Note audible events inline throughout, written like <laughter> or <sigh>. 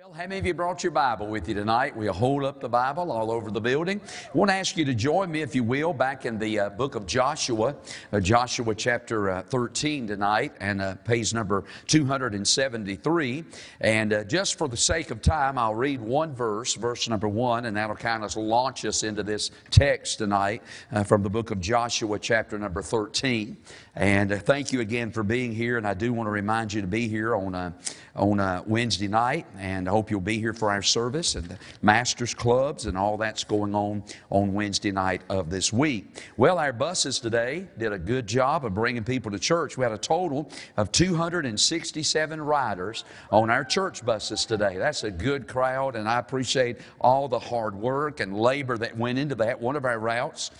Well, how many of you brought your Bible with you tonight? We'll hold up the Bible all over the building. I want to ask you to join me, if you will, back in the uh, book of Joshua, uh, Joshua chapter uh, 13 tonight, and uh, page number 273. And uh, just for the sake of time, I'll read one verse, verse number one, and that'll kind of launch us into this text tonight uh, from the book of Joshua, chapter number 13. And thank you again for being here. And I do want to remind you to be here on, on Wednesday night. And I hope you'll be here for our service and the Masters Clubs and all that's going on on Wednesday night of this week. Well, our buses today did a good job of bringing people to church. We had a total of 267 riders on our church buses today. That's a good crowd, and I appreciate all the hard work and labor that went into that. One of our routes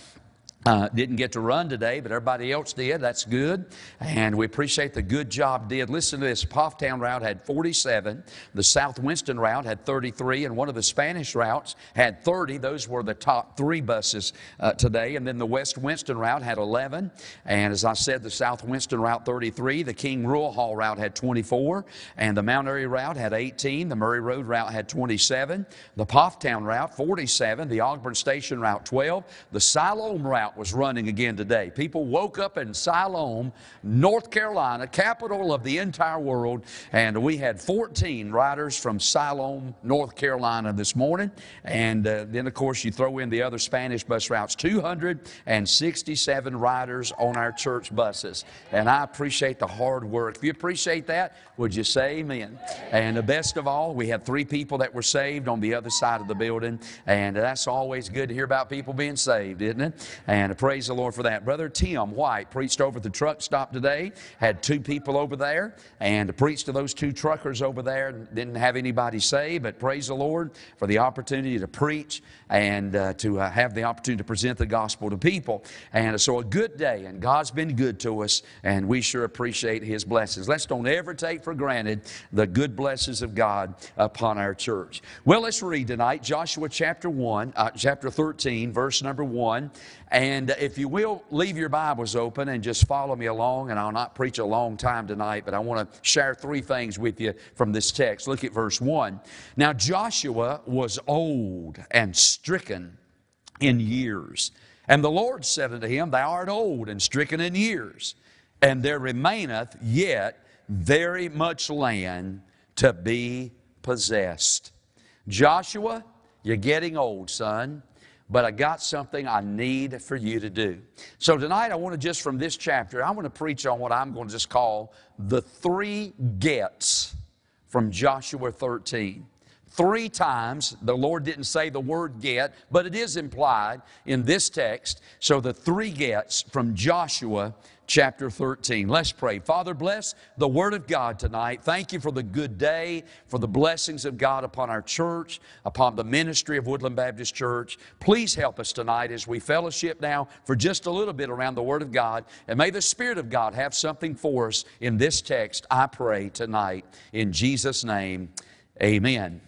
uh, didn't get to run today, but everybody else did. That's good. And we appreciate the good job did. Listen to this. Pfafftown route had 47. The South Winston route had 33. And one of the Spanish routes had 30. Those were the top three buses uh, today. And then the West Winston route had 11. And as I said, the South Winston route 33. The King Rural Hall route had 24. And the Mount Airy route had 18. The Murray Road route had 27. The Pfafftown route 47. The Ogburn Station route 12. The Siloam route was running again today. People woke up in Siloam, North Carolina, capital of the entire world, and we had 14 riders from Siloam, North Carolina this morning. And uh, then, of course, you throw in the other Spanish bus routes 267 riders on our church buses. And I appreciate the hard work. If you appreciate that, would you say amen? And the best of all, we had three people that were saved on the other side of the building. And that's always good to hear about people being saved, isn't it? And and praise the Lord for that. Brother Tim White preached over at the truck stop today, had two people over there, and preached to those two truckers over there. Didn't have anybody say, but praise the Lord for the opportunity to preach and uh, to uh, have the opportunity to present the gospel to people. And so a good day, and God's been good to us, and we sure appreciate His blessings. Let's don't ever take for granted the good blessings of God upon our church. Well, let's read tonight Joshua chapter 1, uh, chapter 13, verse number 1. And if you will, leave your Bibles open and just follow me along. And I'll not preach a long time tonight, but I want to share three things with you from this text. Look at verse 1. Now, Joshua was old and stricken in years. And the Lord said unto him, Thou art old and stricken in years, and there remaineth yet very much land to be possessed. Joshua, you're getting old, son but I got something I need for you to do. So tonight I want to just from this chapter, I want to preach on what I'm going to just call the three gets from Joshua 13. Three times the Lord didn't say the word get, but it is implied in this text. So the three gets from Joshua chapter 13. Let's pray. Father, bless the Word of God tonight. Thank you for the good day, for the blessings of God upon our church, upon the ministry of Woodland Baptist Church. Please help us tonight as we fellowship now for just a little bit around the Word of God. And may the Spirit of God have something for us in this text, I pray tonight. In Jesus' name, amen.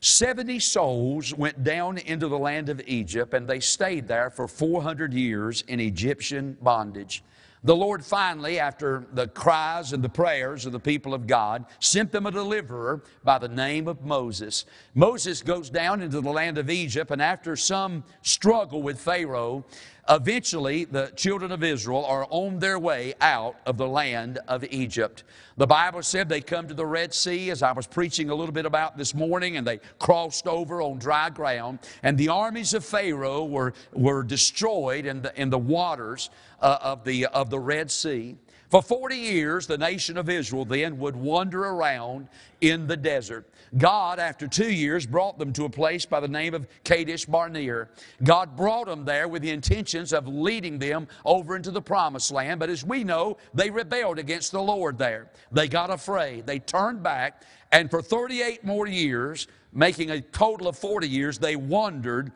70 souls went down into the land of Egypt and they stayed there for 400 years in Egyptian bondage. The Lord finally, after the cries and the prayers of the people of God, sent them a deliverer by the name of Moses. Moses goes down into the land of Egypt, and after some struggle with Pharaoh, Eventually, the children of Israel are on their way out of the land of Egypt. The Bible said they come to the Red Sea, as I was preaching a little bit about this morning, and they crossed over on dry ground. And the armies of Pharaoh were, were destroyed in the, in the waters uh, of, the, of the Red Sea. For 40 years, the nation of Israel then would wander around in the desert. God, after two years, brought them to a place by the name of Kadesh Barnea. God brought them there with the intentions of leading them over into the promised land. But as we know, they rebelled against the Lord there. They got afraid. They turned back. And for 38 more years, making a total of 40 years, they wandered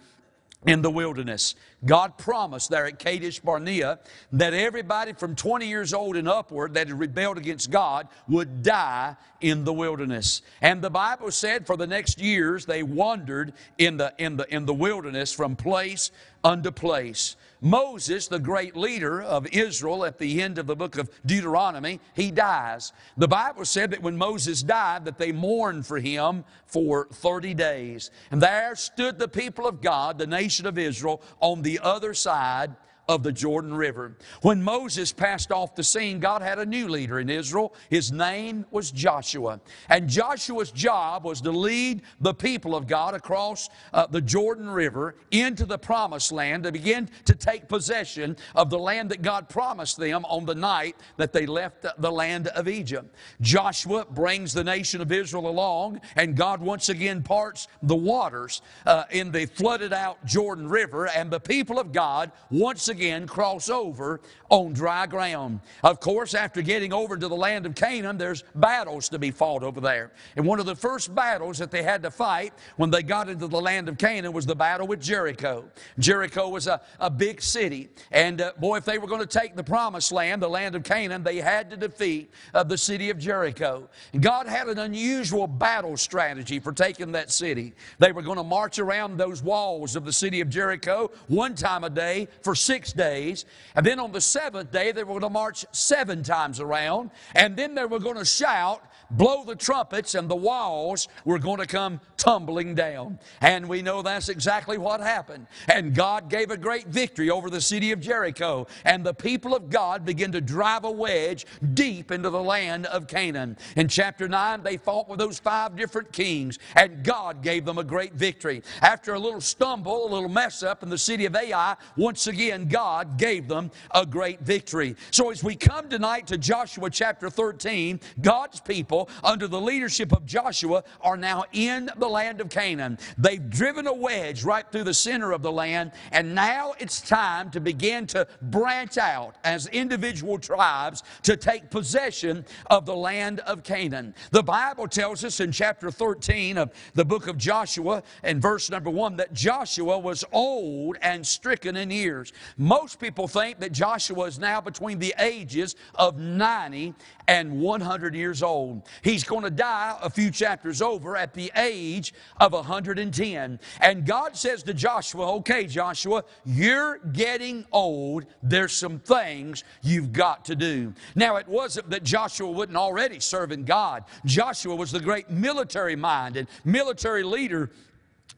in the wilderness. God promised there at Kadesh Barnea that everybody from 20 years old and upward that had rebelled against God would die in the wilderness. And the Bible said for the next years they wandered in the, in the, in the wilderness from place unto place. Moses, the great leader of Israel at the end of the book of Deuteronomy, he dies. The Bible said that when Moses died that they mourned for him for 30 days. And there stood the people of God, the nation of Israel, on the other side of the Jordan River. When Moses passed off the scene, God had a new leader in Israel. His name was Joshua. And Joshua's job was to lead the people of God across uh, the Jordan River into the promised land to begin to take possession of the land that God promised them on the night that they left the land of Egypt. Joshua brings the nation of Israel along, and God once again parts the waters uh, in the flooded out Jordan River, and the people of God once again cross over on dry ground. Of course, after getting over to the land of Canaan, there's battles to be fought over there. And one of the first battles that they had to fight when they got into the land of Canaan was the battle with Jericho. Jericho was a, a big city. And uh, boy, if they were going to take the promised land, the land of Canaan, they had to defeat uh, the city of Jericho. God had an unusual battle strategy for taking that city. They were going to march around those walls of the city of Jericho one time a day for six days. And then on the seventh day, they were going to march seven times around, and then they were going to shout, blow the trumpets, and the walls were going to come tumbling down. And we know that's exactly what happened. And God gave a great victory over the city of Jericho, and the people of God began to drive a wedge deep into the land of Canaan. In chapter 9, they fought with those five different kings, and God gave them a great victory. After a little stumble, a little mess up in the city of Ai, once again, God gave them a great victory. So as we come tonight to Joshua chapter 13, God's people, under the leadership of Joshua, are now in the land of Canaan. They've driven a wedge right through the center of the land, and now it's time to begin to branch out as individual tribes to take possession of the land of Canaan. The Bible tells us in chapter 13 of the book of Joshua, and verse number 1, that Joshua was old and stricken in years. Most people think that Joshua is now between the ages of 90 and 100 years old. He's going to die a few chapters over at the age of 110. And God says to Joshua, Okay, Joshua, you're getting old. There's some things you've got to do. Now, it wasn't that Joshua wasn't already serving God, Joshua was the great military mind and military leader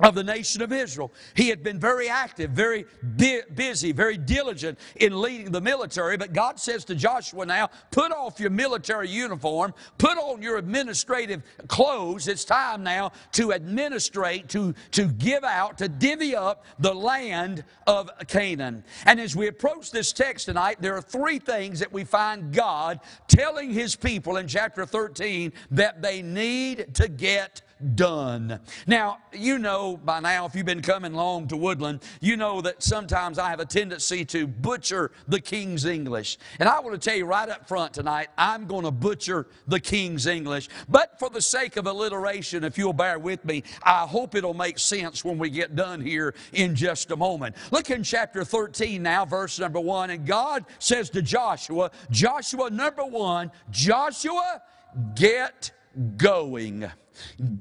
of the nation of Israel. He had been very active, very busy, very diligent in leading the military. But God says to Joshua now, put off your military uniform, put on your administrative clothes. It's time now to administrate, to, to give out, to divvy up the land of Canaan. And as we approach this text tonight, there are three things that we find God telling His people in chapter 13 that they need to get done. Now, you know by now, if you've been coming long to Woodland, you know that sometimes I have a tendency to butcher the King's English. And I want to tell you right up front tonight, I'm going to butcher the King's English. But for the sake of alliteration, if you'll bear with me, I hope it'll make sense when we get done here in just a moment. Look in chapter 13 now, verse number 1. And God says to Joshua, Joshua, number 1, Joshua, get going.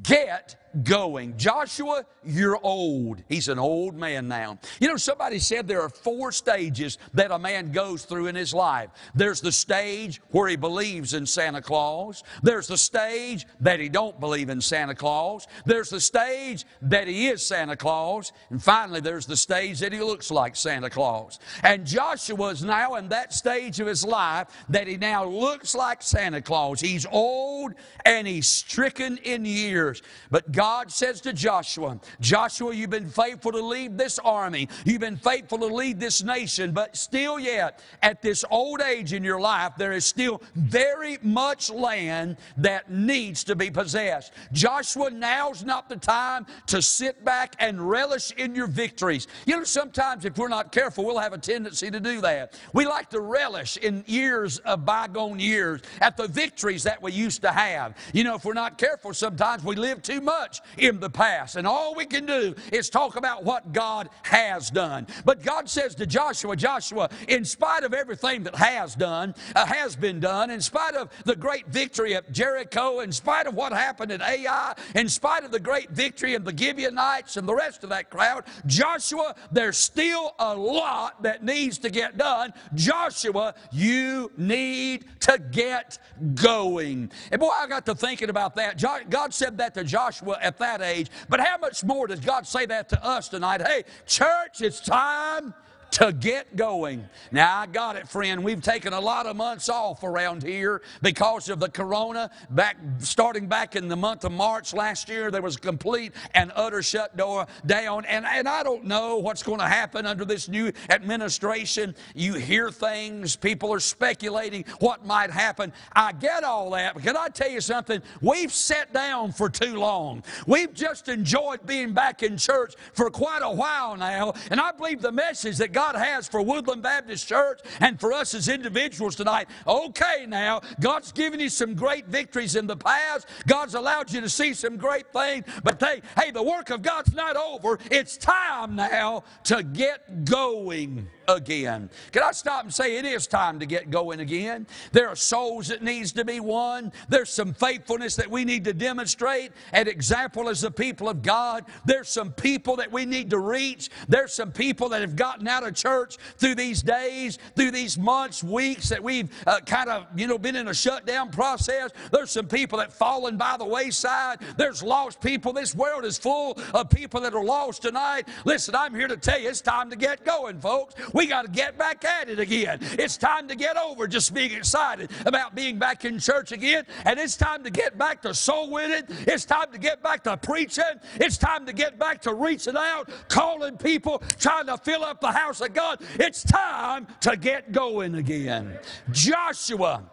Get going. Joshua, you're old. He's an old man now. You know, somebody said there are four stages that a man goes through in his life. There's the stage where he believes in Santa Claus. There's the stage that he don't believe in Santa Claus. There's the stage that he is Santa Claus. And finally, there's the stage that he looks like Santa Claus. And Joshua is now in that stage of his life that he now looks like Santa Claus. He's old and he's stricken in years. But God says to Joshua, Joshua, you've been faithful to lead this army. You've been faithful to lead this nation, but still yet, at this old age in your life, there is still very much land that needs to be possessed. Joshua, now's not the time to sit back and relish in your victories. You know, sometimes if we're not careful, we'll have a tendency to do that. We like to relish in years of bygone years at the victories that we used to have. You know, if we're not careful, sometimes sometimes we live too much in the past, and all we can do is talk about what God has done. But God says to Joshua, Joshua, in spite of everything that has done, uh, has been done, in spite of the great victory at Jericho, in spite of what happened at Ai, in spite of the great victory in the Gibeonites and the rest of that crowd, Joshua, there's still a lot that needs to get done. Joshua, you need to get going. And boy, I got to thinking about that. God said that to Joshua at that age, but how much more does God say that to us tonight? Hey, church, it's time to get going. Now, I got it, friend. We've taken a lot of months off around here because of the corona. Back starting back in the month of March last year, there was a complete and utter shut shutdown. Down, and, and I don't know what's going to happen under this new administration. You hear things, people are speculating what might happen. I get all that, but can I tell you something? We've sat down for too long. We've just enjoyed being back in church for quite a while now, and I believe the message that God God has for Woodland Baptist Church and for us as individuals tonight. Okay, now, God's given you some great victories in the past. God's allowed you to see some great things. But they, hey, the work of God's not over. It's time now to get going again. Can I stop and say it is time to get going again? There are souls that needs to be won. There's some faithfulness that we need to demonstrate. An example as the people of God. There's some people that we need to reach. There's some people that have gotten out of church through these days, through these months, weeks that we've uh, kind of, you know, been in a shutdown process. There's some people that fallen by the wayside. There's lost people. This world is full of people that are lost tonight. Listen, I'm here to tell you it's time to get going, folks. We got to get back at it again. It's time to get over just being excited about being back in church again. And it's time to get back to soul winning. It's time to get back to preaching. It's time to get back to reaching out, calling people, trying to fill up the house of God. It's time to get going again. Joshua,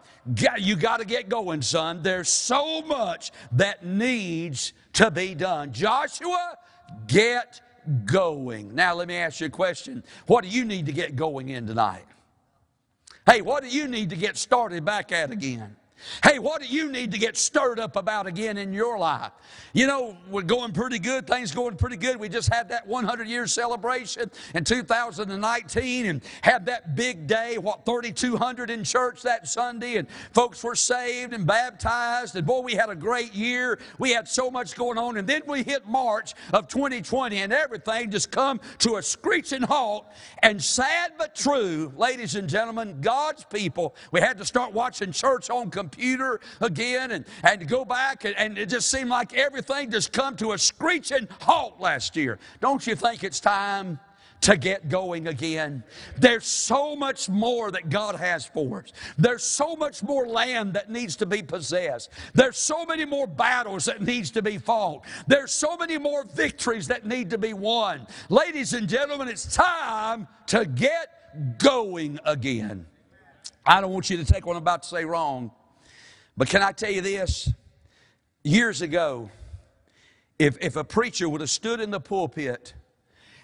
you got to get going, son. There's so much that needs to be done. Joshua, get going. Now, let me ask you a question. What do you need to get going in tonight? Hey, what do you need to get started back at again? Hey, what do you need to get stirred up about again in your life? You know, we're going pretty good. Things going pretty good. We just had that 100 year celebration in 2019 and had that big day, what, 3,200 in church that Sunday, and folks were saved and baptized. And boy, we had a great year. We had so much going on. And then we hit March of 2020 and everything just come to a screeching halt. And sad but true, ladies and gentlemen, God's people, we had to start watching church on computer computer again and, and go back, and, and it just seemed like everything just come to a screeching halt last year. Don't you think it's time? to get going again. There's so much more that God has for us. There's so much more land that needs to be possessed. There's so many more battles that needs to be fought. There's so many more victories that need to be won. Ladies and gentlemen, it's time to get going again. I don't want you to take what I'm about to say wrong. But can I tell you this? Years ago, if, if a preacher would have stood in the pulpit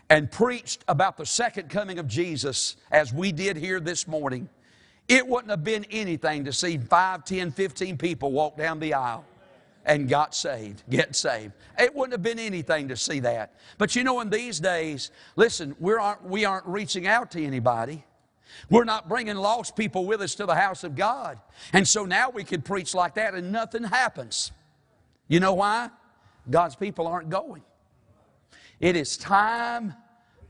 and preached about the second coming of Jesus as we did here this morning, it wouldn't have been anything to see 5, 10, 15 people walk down the aisle and got saved, get saved. It wouldn't have been anything to see that. But you know, in these days, listen, we aren't, we aren't reaching out to anybody. We're not bringing lost people with us to the house of God. And so now we can preach like that and nothing happens. You know why? God's people aren't going. It is time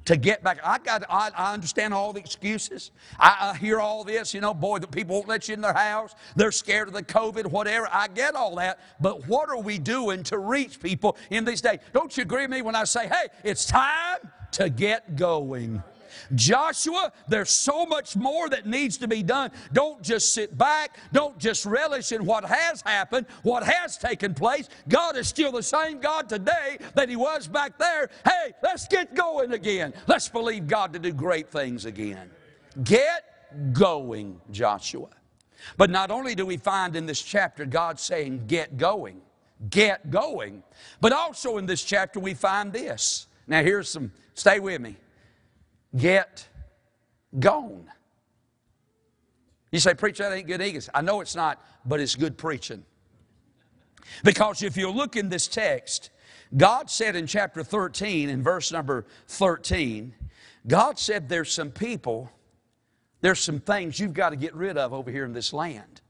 to get back. I got. I, I understand all the excuses. I, I, hear all this. You know, boy, the people won't let you in their house. They're scared of the COVID, whatever. I get all that. But what are we doing to reach people in these days? Don't you agree with me when I say, "Hey, it's time to get going"? Joshua, there's so much more that needs to be done. Don't just sit back. Don't just relish in what has happened, what has taken place. God is still the same God today that He was back there. Hey, let's get going again. Let's believe God to do great things again. Get going, Joshua. But not only do we find in this chapter God saying, get going, get going, but also in this chapter we find this. Now, here's some, stay with me get gone. You say, Preacher, that ain't good English. I know it's not, but it's good preaching. Because if you look in this text, God said in chapter 13, in verse number 13, God said there's some people, there's some things you've got to get rid of over here in this land.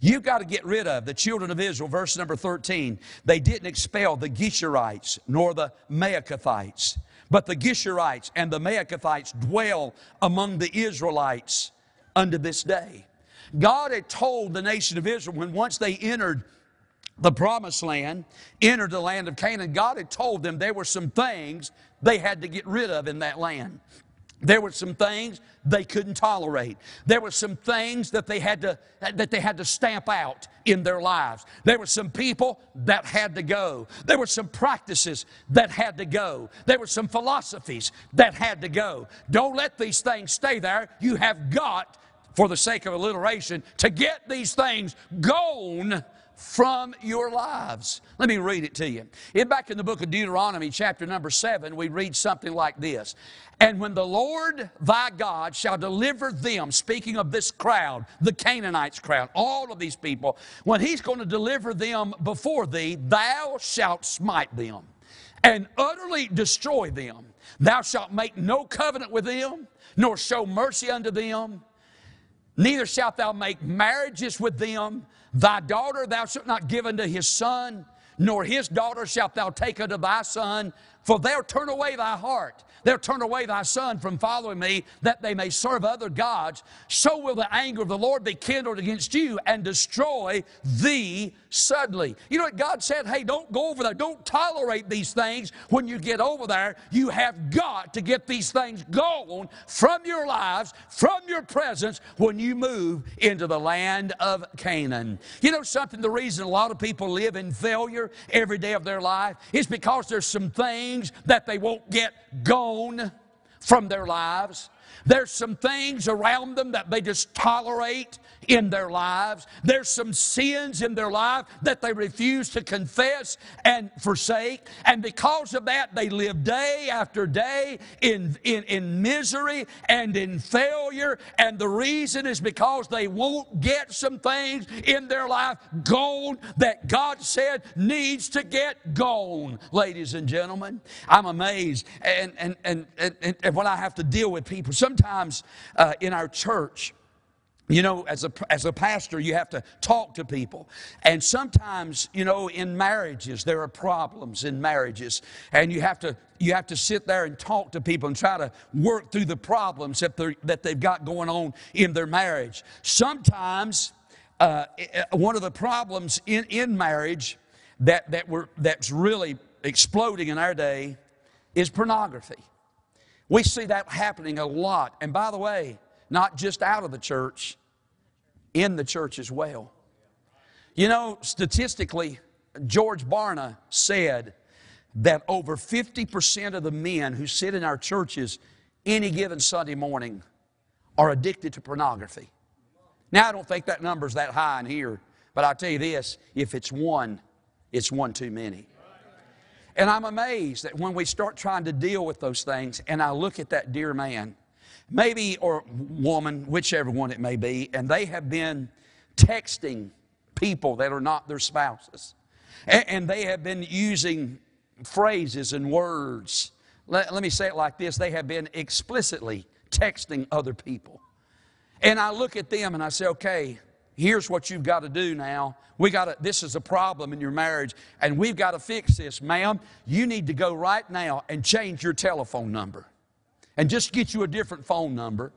You've got to get rid of the children of Israel, verse number 13. They didn't expel the Geshurites nor the Maacathites, but the Geshurites and the Maacathites dwell among the Israelites unto this day. God had told the nation of Israel when once they entered the promised land, entered the land of Canaan, God had told them there were some things they had to get rid of in that land. There were some things they couldn't tolerate. There were some things that they had to that they had to stamp out in their lives. There were some people that had to go. There were some practices that had to go. There were some philosophies that had to go. Don't let these things stay there. You have got for the sake of alliteration to get these things gone from your lives. Let me read it to you. In, back in the book of Deuteronomy, chapter number 7, we read something like this. And when the Lord thy God shall deliver them, speaking of this crowd, the Canaanites crowd, all of these people, when he's going to deliver them before thee, thou shalt smite them and utterly destroy them. Thou shalt make no covenant with them, nor show mercy unto them, neither shalt thou make marriages with them. Thy daughter thou shalt not give unto his son, nor his daughter shalt thou take unto thy son, for they'll turn away thy heart They'll turn away thy son from following me that they may serve other gods. So will the anger of the Lord be kindled against you and destroy thee suddenly. You know what God said? Hey, don't go over there. Don't tolerate these things when you get over there. You have got to get these things gone from your lives, from your presence when you move into the land of Canaan. You know something? The reason a lot of people live in failure every day of their life is because there's some things that they won't get gone from their lives. There's some things around them that they just tolerate in their lives. There's some sins in their life that they refuse to confess and forsake. And because of that, they live day after day in, in, in misery and in failure. And the reason is because they won't get some things in their life gone that God said needs to get gone, ladies and gentlemen. I'm amazed. And, and, and, and, and when I have to deal with people, sometimes uh, in our church, you know, as a, as a pastor, you have to talk to people. And sometimes, you know, in marriages, there are problems in marriages. And you have to, you have to sit there and talk to people and try to work through the problems that, that they've got going on in their marriage. Sometimes, uh, one of the problems in, in marriage that, that we're, that's really exploding in our day is pornography. We see that happening a lot. And by the way, not just out of the church, in the church as well. You know, statistically, George Barna said that over 50% of the men who sit in our churches any given Sunday morning are addicted to pornography. Now, I don't think that number's that high in here, but I'll tell you this if it's one, it's one too many. And I'm amazed that when we start trying to deal with those things, and I look at that dear man, maybe, or woman, whichever one it may be, and they have been texting people that are not their spouses. And, they have been using phrases and words. Let, let me say it like this they have been explicitly texting other people. And I look at them and I say, okay, here's what you've got to do now. We got to, this is a problem in your marriage, and we've got to fix this. Ma'am, you need to go right now and change your telephone number and just get you a different phone number.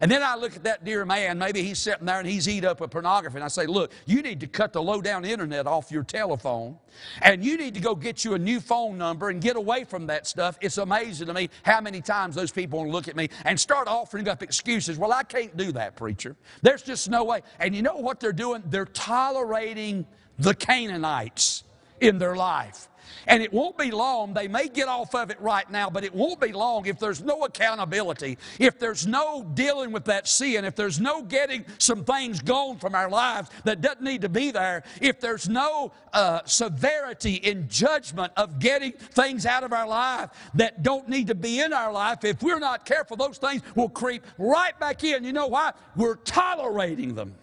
And then I look at that dear man, maybe he's sitting there and he's eat up with pornography, and I say, Look, you need to cut the low down internet off your telephone, and you need to go get you a new phone number and get away from that stuff. It's amazing to me how many times those people look at me and start offering up excuses. Well, I can't do that, preacher. There's just no way. And you know what they're doing? They're tolerating the Canaanites in their life. And it won't be long. They may get off of it right now, but it won't be long if there's no accountability, if there's no dealing with that sin, if there's no getting some things gone from our lives that doesn't need to be there, if there's no uh, severity in judgment of getting things out of our life that don't need to be in our life, if we're not careful, those things will creep right back in. You know why? We're tolerating them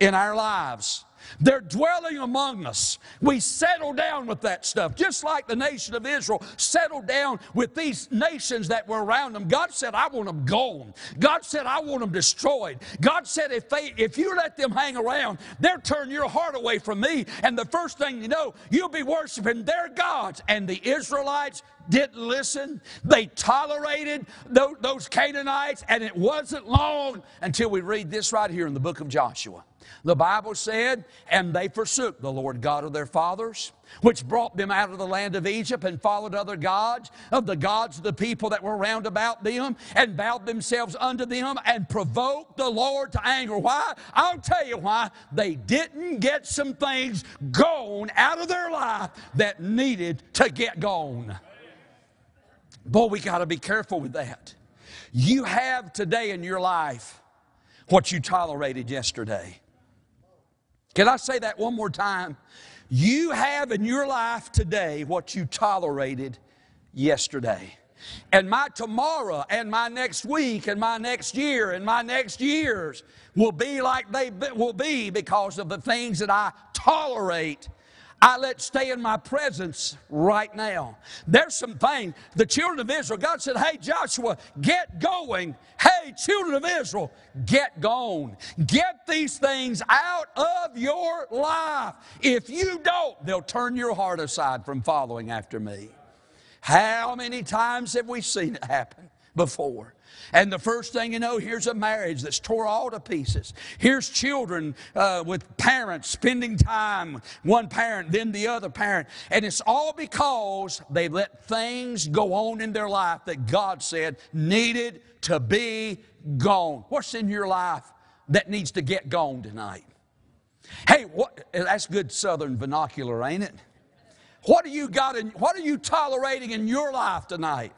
in our lives. They're dwelling among us. We settle down with that stuff, just like the nation of Israel settled down with these nations that were around them. God said, I want them gone. God said, I want them destroyed. God said, if, they, if you let them hang around, they'll turn your heart away from me. And the first thing you know, you'll be worshiping their gods. And the Israelites didn't listen. They tolerated those Canaanites, and it wasn't long until we read this right here in the book of Joshua. The Bible said, And they forsook the Lord God of their fathers, which brought them out of the land of Egypt, and followed other gods, of the gods of the people that were round about them, and bowed themselves unto them, and provoked the Lord to anger. Why? I'll tell you why. They didn't get some things gone out of their life that needed to get gone. Boy, we got to be careful with that. You have today in your life what you tolerated yesterday. Can I say that one more time? You have in your life today what you tolerated yesterday. And my tomorrow and my next week and my next year and my next years will be like they will be because of the things that I tolerate I let stay in my presence right now. There's some things. The children of Israel, God said, Hey, Joshua, get going. Hey, children of Israel, get gone. Get these things out of your life. If you don't, they'll turn your heart aside from following after me. How many times have we seen it happen before? And the first thing you know, here's a marriage that's tore all to pieces. Here's children uh, with parents spending time, one parent, then the other parent. And it's all because they let things go on in their life that God said needed to be gone. What's in your life that needs to get gone tonight? Hey, what, that's good southern vernacular, ain't it? What do you got in, what are you tolerating in your life tonight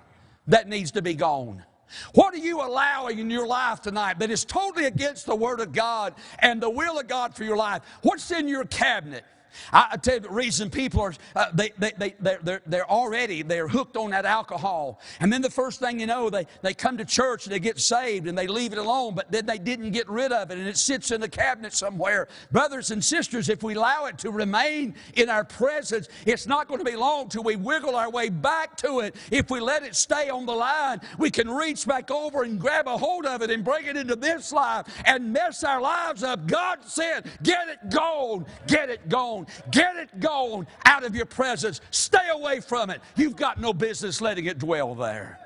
that needs to be gone? What are you allowing in your life tonight that is totally against the Word of God and the will of God for your life? What's in your cabinet? I, tell you the reason people are, uh, they, they, they, they're, they're, they're already, they're hooked on that alcohol. And then the first thing you know, they, they come to church and they get saved and they leave it alone, but then they didn't get rid of it and it sits in the cabinet somewhere. Brothers and sisters, if we allow it to remain in our presence, it's not going to be long till we wiggle our way back to it. If we let it stay on the line, we can reach back over and grab a hold of it and bring it into this life and mess our lives up. God said, get it gone, get it gone. Get it gone out of your presence. Stay away from it. You've got no business letting it dwell there.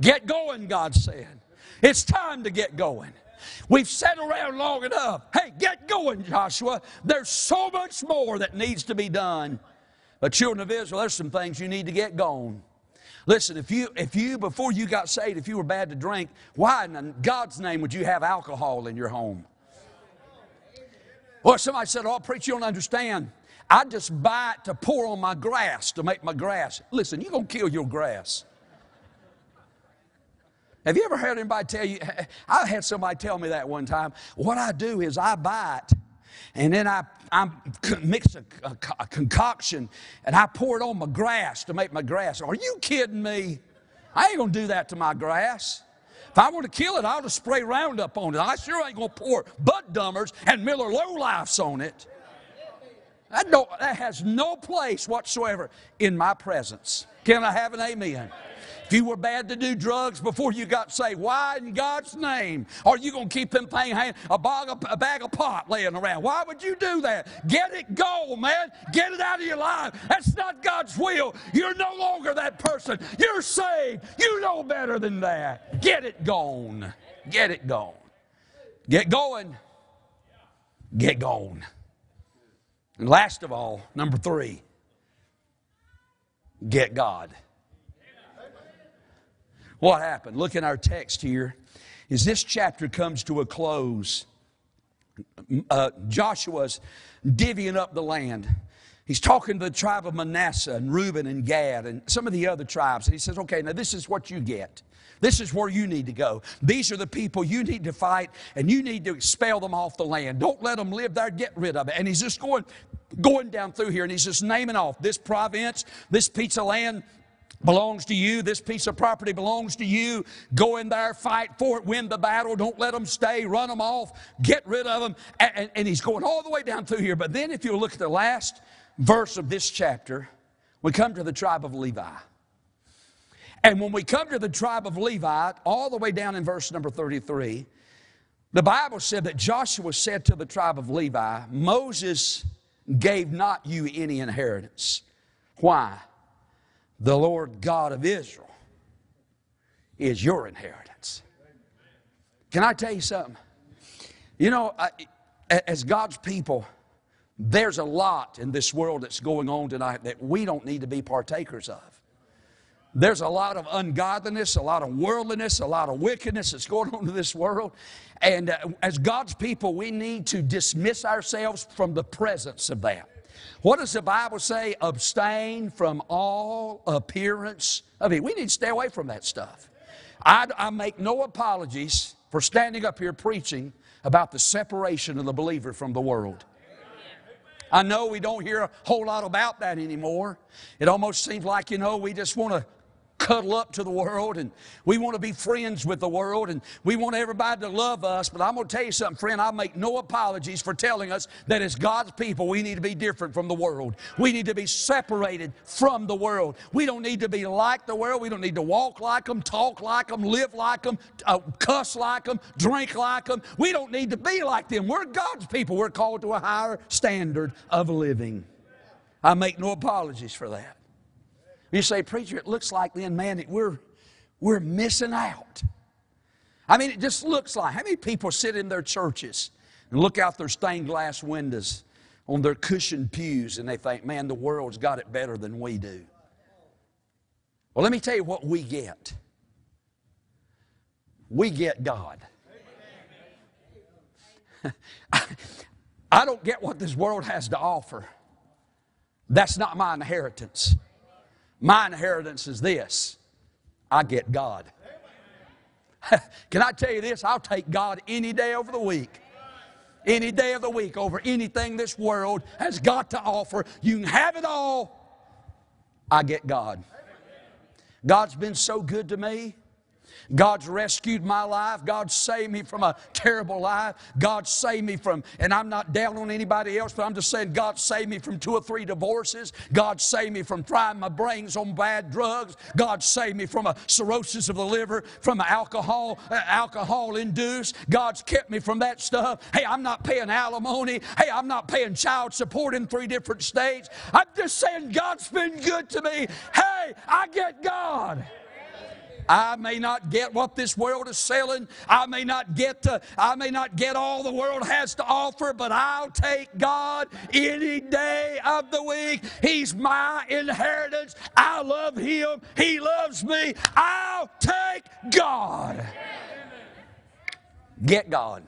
Get going, God said. It's time to get going. We've sat around long enough. Hey, get going, Joshua. There's so much more that needs to be done. But children of Israel, there's some things you need to get going. Listen, if you, if you, before you got saved, if you were bad to drink, why in God's name would you have alcohol in your home? Well, somebody said, Oh, preacher, you don't understand. I just buy it to pour on my grass to make my grass. Listen, you're going to kill your grass. Have you ever heard anybody tell you? <laughs> I had somebody tell me that one time. What I do is I buy it and then I, I mix a, a, a concoction and I pour it on my grass to make my grass. Are you kidding me? I ain't going to do that to my grass. If I were to kill it, I would spray Roundup on it. I sure ain't going to pour Bud Dummers and Miller Low Lifes on it. That, don't that has no place whatsoever in my presence. Can I have an amen? If you were bad to do drugs before you got saved, why in God's name are you going to keep them paying a bag, of, a bag of pot laying around? Why would you do that? Get it go, man. Get it out of your life. That's not God's will. You're no longer that person. You're saved. You know better than that. Get it gone. Get it gone. Get going. Get gone. And last of all, number three, get God. What happened? Look in our text here. As this chapter comes to a close, uh, Joshua's divvying up the land. He's talking to the tribe of Manasseh and Reuben and Gad and some of the other tribes. And he says, okay, now this is what you get. This is where you need to go. These are the people you need to fight, and you need to expel them off the land. Don't let them live there. Get rid of it. And he's just going, going down through here, and he's just naming off this province, this piece of land, belongs to you. This piece of property belongs to you. Go in there, fight for it, win the battle. Don't let them stay, run them off, get rid of them. And, and, and he's going all the way down through here. But then, if you look at the last verse of this chapter, we come to the tribe of Levi. And when we come to the tribe of Levi, all the way down in verse number 33, the Bible said that Joshua said to the tribe of Levi, Moses gave not you any inheritance. Why? The Lord God of Israel is your inheritance. Can I tell you something? You know, I, as God's people, there's a lot in this world that's going on tonight that we don't need to be partakers of. There's a lot of ungodliness, a lot of worldliness, a lot of wickedness that's going <laughs> on in this world. And uh, as God's people, we need to dismiss ourselves from the presence of that. What does the Bible say? Abstain from all appearance of evil. We need to stay away from that stuff. I, I make no apologies for standing up here preaching about the separation of the believer from the world. I know we don't hear a whole lot about that anymore. It almost seems like, you know, we just want to cuddle up to the world and we want to be friends with the world and we want everybody to love us. But I'm going to tell you something, friend. I make no apologies for telling us that as God's people, we need to be different from the world. We need to be separated from the world. We don't need to be like the world. We don't need to walk like them, talk like them, live like them, uh, cuss like them, drink like them. We don't need to be like them. We're God's people. We're called to a higher standard of living. I make no apologies for that. You say, preacher, it looks like then, man, that we're, we're missing out. I mean, it just looks like. How many people sit in their churches and look out their stained glass windows on their cushioned pews and they think, man, the world's got it better than we do? Well, let me tell you what we get. We get God. <laughs> I don't get what this world has to offer. That's not my inheritance. My inheritance is this I get God. <laughs> Can I tell you this? I'll take God any day over the week. Any day of the week over anything this world has got to offer. You can have it all. I get God. God's been so good to me. God's rescued my life. God saved me from a terrible life. God saved me from, and I'm not down on anybody else, but I'm just saying God saved me from two or three divorces. God saved me from trying my brains on bad drugs. God saved me from a cirrhosis of the liver, from alcohol, uh, alcohol induced. God's kept me from that stuff. Hey, I'm not paying alimony. Hey, I'm not paying child support in three different states. I'm just saying God's been good to me. Hey, I get God. I may not get what this world is selling. I may not get to, I may not get all the world has to offer, but I'll take God any day of the week. He's my inheritance. I love him. He loves me. I'll take God. Get God.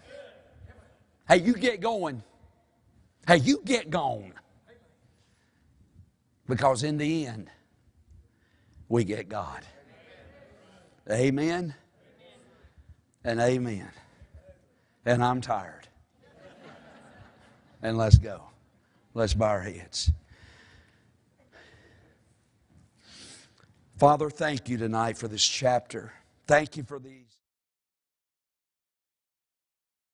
Hey, you get going. Hey, you get gone. Because in the end, we get God. Amen and amen. And I'm tired. And let's go. Let's bow our heads. Father, thank you tonight for this chapter. Thank you for these.